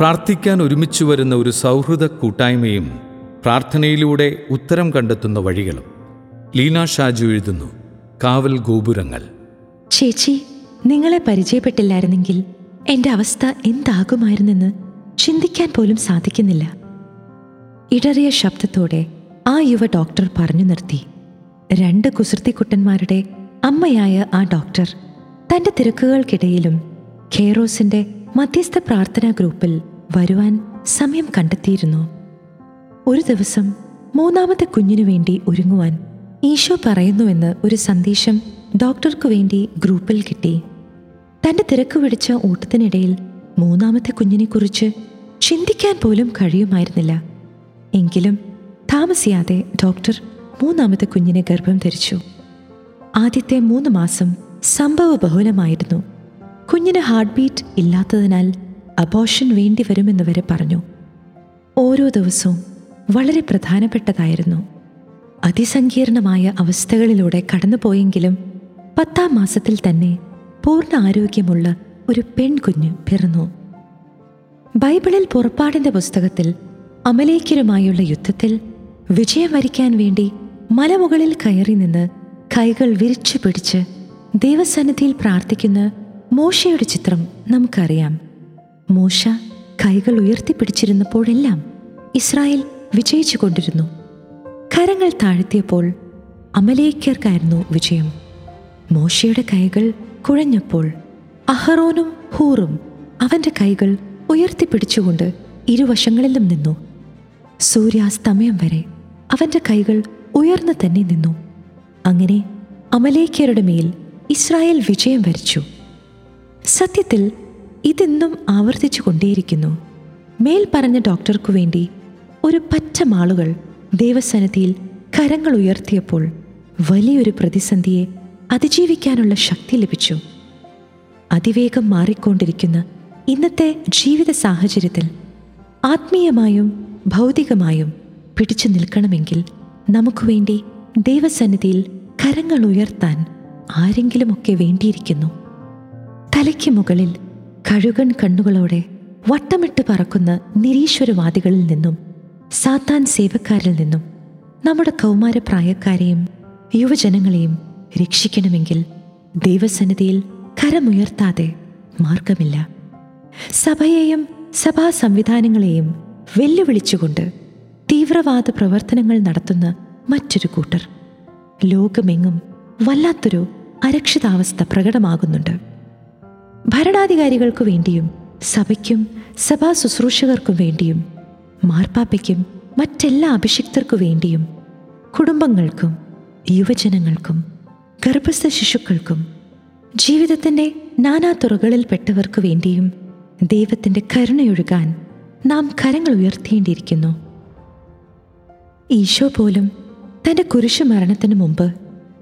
പ്രാർത്ഥിക്കാൻ ഒരുമിച്ചു വരുന്ന ഒരു സൗഹൃദ കൂട്ടായ്മയും പ്രാർത്ഥനയിലൂടെ ഉത്തരം കണ്ടെത്തുന്ന വഴികളും ലീന ഷാജു എഴുതുന്നു കാവൽ ഗോപുരങ്ങൾ. ചേച്ചി നിങ്ങളെ പരിചയപ്പെട്ടില്ലായിരുന്നെങ്കിൽ എന്റെ അവസ്ഥ എന്താകുമായിരുന്നെന്ന് ചിന്തിക്കാൻ പോലും സാധിക്കുന്നില്ല. ഇടറിയ ശബ്ദത്തോടെ ആ യുവ ഡോക്ടർ പറഞ്ഞു നിർത്തി. രണ്ട് കുസൃതിക്കുട്ടന്മാരുടെ അമ്മയായ ആ ഡോക്ടർ തന്റെ തിരക്കുകൾക്കിടയിലും ഖേറോസിന്റെ മധ്യസ്ഥ പ്രാർത്ഥനാ ഗ്രൂപ്പിൽ വരുവാൻ സമയം കണ്ടെത്തിയിരുന്നു. ഒരു ദിവസം മൂന്നാമത്തെ കുഞ്ഞിനു വേണ്ടി ഒരുങ്ങുവാൻ ഈശോ പറയുന്നുവെന്ന് ഒരു സന്ദേശം ഡോക്ടർക്കു വേണ്ടി ഗ്രൂപ്പിൽ കിട്ടി. തന്റെ തിരക്ക് പിടിച്ച ഓട്ടത്തിനിടയിൽ മൂന്നാമത്തെ കുഞ്ഞിനെക്കുറിച്ച് ചിന്തിക്കാൻ പോലും കഴിയുമായിരുന്നില്ല. എങ്കിലും താമസിയാതെ ഡോക്ടർ മൂന്നാമത്തെ കുഞ്ഞിനെ ഗർഭം ധരിച്ചു. ആദ്യത്തെ മൂന്ന് മാസം സംഭവ ബഹുലമായിരുന്നു. കുഞ്ഞിന് ഹാർട്ട് ബീറ്റ് ഇല്ലാത്തതിനാൽ അബോഷൻ വേണ്ടിവരുമെന്ന് വരെ പറഞ്ഞു. ഓരോ ദിവസവും വളരെ പ്രധാനപ്പെട്ടതായിരുന്നു. അതിസങ്കീർണമായ അവസ്ഥകളിലൂടെ കടന്നുപോയെങ്കിലും പത്താം മാസത്തിൽ തന്നെ പൂർണ ആരോഗ്യമുള്ള ഒരു പെൺകുഞ്ഞ് പിറന്നു. ബൈബിളിൽ പുറപ്പാടിന്റെ പുസ്തകത്തിൽ അമലേക്കരുമായുള്ള യുദ്ധത്തിൽ വിജയം വരിക്കാൻ വേണ്ടി മലമുകളിൽ കയറി നിന്ന് കൈകൾ വിരിച്ചു പിടിച്ച് ദൈവസന്നിധിയിൽ പ്രാർത്ഥിക്കുന്ന മോശയുടെ ചിത്രം നമുക്കറിയാം. മോശ കൈകൾ ഉയർത്തിപ്പിടിച്ചിരുന്നപ്പോഴെല്ലാം ഇസ്രായേൽ വിജയിച്ചു കൊണ്ടിരുന്നു കരങ്ങൾ താഴ്ത്തിയപ്പോൾ അമലേക്കർക്കായിരുന്നു വിജയം. മോശയുടെ കൈകൾ കുഴഞ്ഞപ്പോൾ അഹറോനും ഹൂറും അവന്റെ കൈകൾ ഉയർത്തിപ്പിടിച്ചുകൊണ്ട് ഇരുവശങ്ങളിലും നിന്നു. സൂര്യാസ്തമയം വരെ അവന്റെ കൈകൾ ഉയർന്നു തന്നെ നിന്നു. അങ്ങനെ അമലേക്കരുടെ മേൽ ഇസ്രായേൽ വിജയം വരിച്ചു. സത്യത്തിൽ ഇതെന്നും ആവർത്തിച്ചു കൊണ്ടേയിരിക്കുന്നു. മേൽ പറഞ്ഞ ഡോക്ടർക്കു വേണ്ടി ഒരു പറ്റ മാളുകൾ ദേവസന്നിധിയിൽ കരങ്ങൾ ഉയർത്തിയപ്പോൾ വലിയൊരു പ്രതിസന്ധിയെ അതിജീവിക്കാനുള്ള ശക്തി ലഭിച്ചു. അതിവേഗം മാറിക്കൊണ്ടിരിക്കുന്ന ഇന്നത്തെ ജീവിത സാഹചര്യത്തിൽ ആത്മീയമായും ഭൗതികമായും പിടിച്ചു നിൽക്കണമെങ്കിൽ നമുക്ക് വേണ്ടി ദൈവസന്നിധിയിൽ കരങ്ങൾ ഉയർത്താൻ ആരെങ്കിലുമൊക്കെ വേണ്ടിയിരിക്കുന്നു. തലയ്ക്ക് മുകളിൽ കഴുകൻ കണ്ണുകളോടെ വട്ടമിട്ട് പറക്കുന്ന നിരീശ്വരവാദികളിൽ നിന്നും സാത്താൻ സേവക്കാരിൽ നിന്നും നമ്മുടെ കൗമാര കൗമാരപ്രായക്കാരെയും യുവജനങ്ങളെയും രക്ഷിക്കണമെങ്കിൽ ദൈവസന്നിധിയിൽ കരമുയർത്താതെ മാർഗമില്ല. സഭയെയും സഭാ സംവിധാനങ്ങളെയും വെല്ലുവിളിച്ചുകൊണ്ട് തീവ്രവാദ പ്രവർത്തനങ്ങൾ നടത്തുന്ന മറ്റൊരു കൂട്ടർ. ലോകമെങ്ങും വല്ലാത്തൊരു അരക്ഷിതാവസ്ഥ പ്രകടമാകുന്നുണ്ട്. ഭരണാധികാരികൾക്കു വേണ്ടിയും സഭയ്ക്കും സഭാ ശുശ്രൂഷകർക്കും വേണ്ടിയും മാർപ്പാപ്പയ്ക്കും മറ്റെല്ലാ അഭിഷിക്തർക്കു വേണ്ടിയും കുടുംബങ്ങൾക്കും യുവജനങ്ങൾക്കും ഗർഭസ്ഥ ശിശുക്കൾക്കും ജീവിതത്തിന്റെ നാനാ തുറകളിൽപ്പെട്ടവർക്കു വേണ്ടിയും ദൈവത്തിന്റെ കരുണയൊഴുകാൻ നാം കരങ്ങൾ ഉയർത്തേണ്ടിയിരിക്കുന്നു. ഈശോ പോലും തന്റെ കുരിശു മരണത്തിനു മുമ്പ്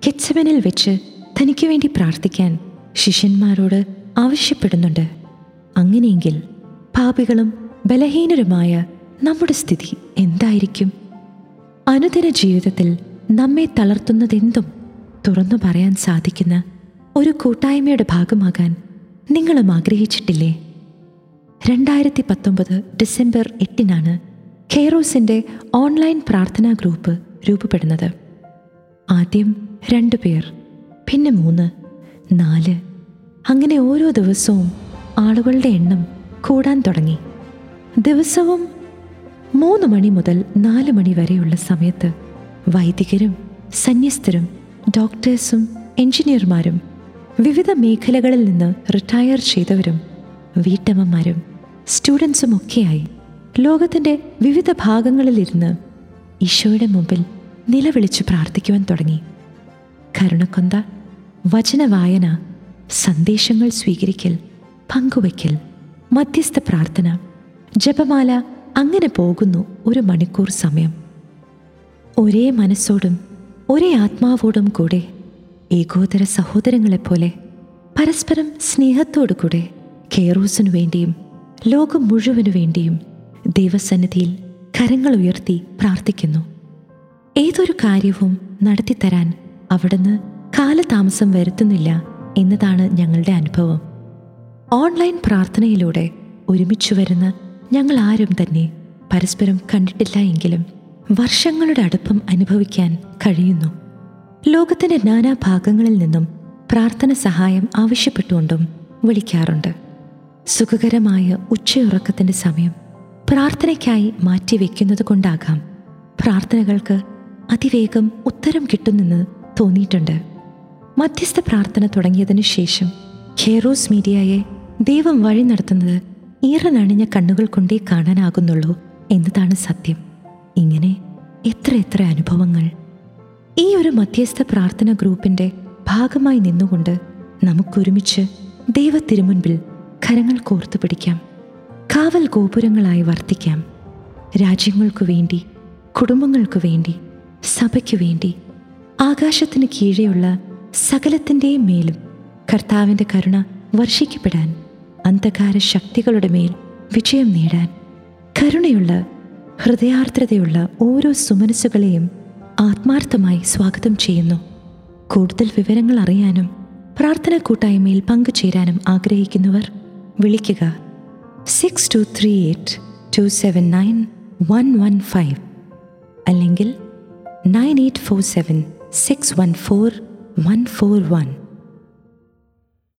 കെച്ചവനിൽ വെച്ച് തനിക്ക് വേണ്ടി പ്രാർത്ഥിക്കാൻ ശിഷ്യന്മാരോട് ആവശ്യപ്പെടുന്നുണ്ട്. അങ്ങനെയെങ്കിൽ പാപികളും ബലഹീനരുമായ നമ്മുടെ സ്ഥിതി എന്തായിരിക്കും? അനുദിന ജീവിതത്തിൽ നമ്മെ തളർത്തുന്നതെന്തും തുറന്നു പറയാൻ സാധിക്കുന്ന ഒരു കൂട്ടായ്മയുടെ ഭാഗമാകാൻ നിങ്ങളും ആഗ്രഹിച്ചിട്ടില്ലേ? രണ്ടായിരത്തി പത്തൊമ്പത് ഡിസംബർ എട്ടിനാണ് ഖേറോസിന്റെ ഓൺലൈൻ പ്രാർത്ഥനാ ഗ്രൂപ്പ് രൂപപ്പെടുന്നത്. ആദ്യം രണ്ടു പേർ പിന്നെ മൂന്ന് നാല് അങ്ങനെ ഓരോ ദിവസവും ആളുകളുടെ എണ്ണം കൂടാൻ തുടങ്ങി. ദിവസവും മൂന്ന് മണി മുതൽ നാല് മണി വരെയുള്ള സമയത്ത് വൈദികരും സന്യസ്തരും ഡോക്ടേഴ്സും എഞ്ചിനീയർമാരും വിവിധ മേഖലകളിൽ നിന്ന് റിട്ടയർ ചെയ്തവരും വീട്ടമ്മമാരും സ്റ്റുഡൻസും ഒക്കെയായി ലോകത്തിന്റെ വിവിധ ഭാഗങ്ങളിലിരുന്ന് ഈശോയുടെ മുമ്പിൽ നിലവിളിച്ച് പ്രാർത്ഥിക്കുവാൻ തുടങ്ങി. കരുണക്കൊന്ത വചനവായന സന്ദേശങ്ങൾ സ്വീകരിക്കൽ പങ്കുവയ്ക്കൽ മധ്യസ്ഥ പ്രാർത്ഥന ജപമാല അങ്ങനെ പോകുന്നു ഒരു മണിക്കൂർ സമയം. ഒരേ മനസ്സോടും ഒരേ ആത്മാവോടും കൂടെ ഏകോദര സഹോദരങ്ങളെപ്പോലെ പരസ്പരം സ്നേഹത്തോടു കൂടെ കെയറൂസിനു വേണ്ടിയും ലോകം മുഴുവനു വേണ്ടിയും ദൈവസന്നിധിയിൽ കരങ്ങൾ ഉയർത്തി പ്രാർത്ഥിക്കുന്നു. ഏതൊരു കാര്യവും നടത്തിത്തരാൻ അവിടുന്ന് കാലതാമസം വരുത്തുന്നില്ല. എന്നതാണ് ഞങ്ങളുടെ അനുഭവം. ഓൺലൈൻ പ്രാർത്ഥനയിലൂടെ ഒരുമിച്ച് വരുന്ന ഞങ്ങൾ ആരും തന്നെ പരസ്പരം കണ്ടിട്ടില്ല എങ്കിലും വർഷങ്ങളുടെ അടുപ്പം അനുഭവിക്കാൻ കഴിയുന്നു. ലോകത്തിന്റെ നാനാഭാഗങ്ങളിൽ നിന്നും പ്രാർത്ഥന സഹായം ആവശ്യപ്പെട്ടുകൊണ്ടും വിളിക്കാറുണ്ട്. സുഖകരമായ ഉച്ചയുറക്കത്തിന്റെ സമയം പ്രാർത്ഥനയ്ക്കായി മാറ്റിവെക്കുന്നത് കൊണ്ടാകാം. പ്രാർത്ഥനകൾക്ക് അതിവേഗം ഉത്തരം കിട്ടുന്നെന്ന് തോന്നിയിട്ടുണ്ട്. മധ്യസ്ഥ പ്രാർത്ഥന തുടങ്ങിയതിനു ശേഷം ഖേറോസ് മീഡിയയെ ദൈവം വഴി നടത്തുന്നത് ഈറനണിഞ്ഞ കണ്ണുകൾ കൊണ്ടേ കാണാനാകുന്നുള്ളൂ എന്നതാണ് സത്യം. ഇങ്ങനെ എത്ര എത്ര അനുഭവങ്ങൾ. ഈ ഒരു മധ്യസ്ഥ പ്രാർത്ഥന ഗ്രൂപ്പിന്റെ ഭാഗമായി നിന്നുകൊണ്ട് നമുക്കൊരുമിച്ച് ദൈവ തിരുമുൻപിൽ കരങ്ങൾ കോർത്തു പിടിക്കാം. കാവൽ ഗോപുരങ്ങളായി വർത്തിക്കാം. രാജ്യങ്ങൾക്കു വേണ്ടി കുടുംബങ്ങൾക്കു വേണ്ടി സഭയ്ക്കു വേണ്ടി ആകാശത്തിന് കീഴെയുള്ള സകലത്തിന്റെയും മേലും കർത്താവിന്റെ കരുണ വർഷിക്കപ്പെടാൻ അന്ധകാര ശക്തികളുടെ മേൽ വിജയം നേടാൻ കരുണയുള്ള ഹൃദയാർദ്രതയുള്ള ഓരോ സുമനസ്സുകളെയും ആത്മാർത്ഥമായി സ്വാഗതം ചെയ്യുന്നു. കൂടുതൽ വിവരങ്ങൾ അറിയാനും പ്രാർത്ഥന കൂട്ടായ്മയിൽ പങ്കുചേരാനും ആഗ്രഹിക്കുന്നവർ വിളിക്കുക. Six two three eight two seven nine one one five അല്ലെങ്കിൽ nine eight four seven six one four one four one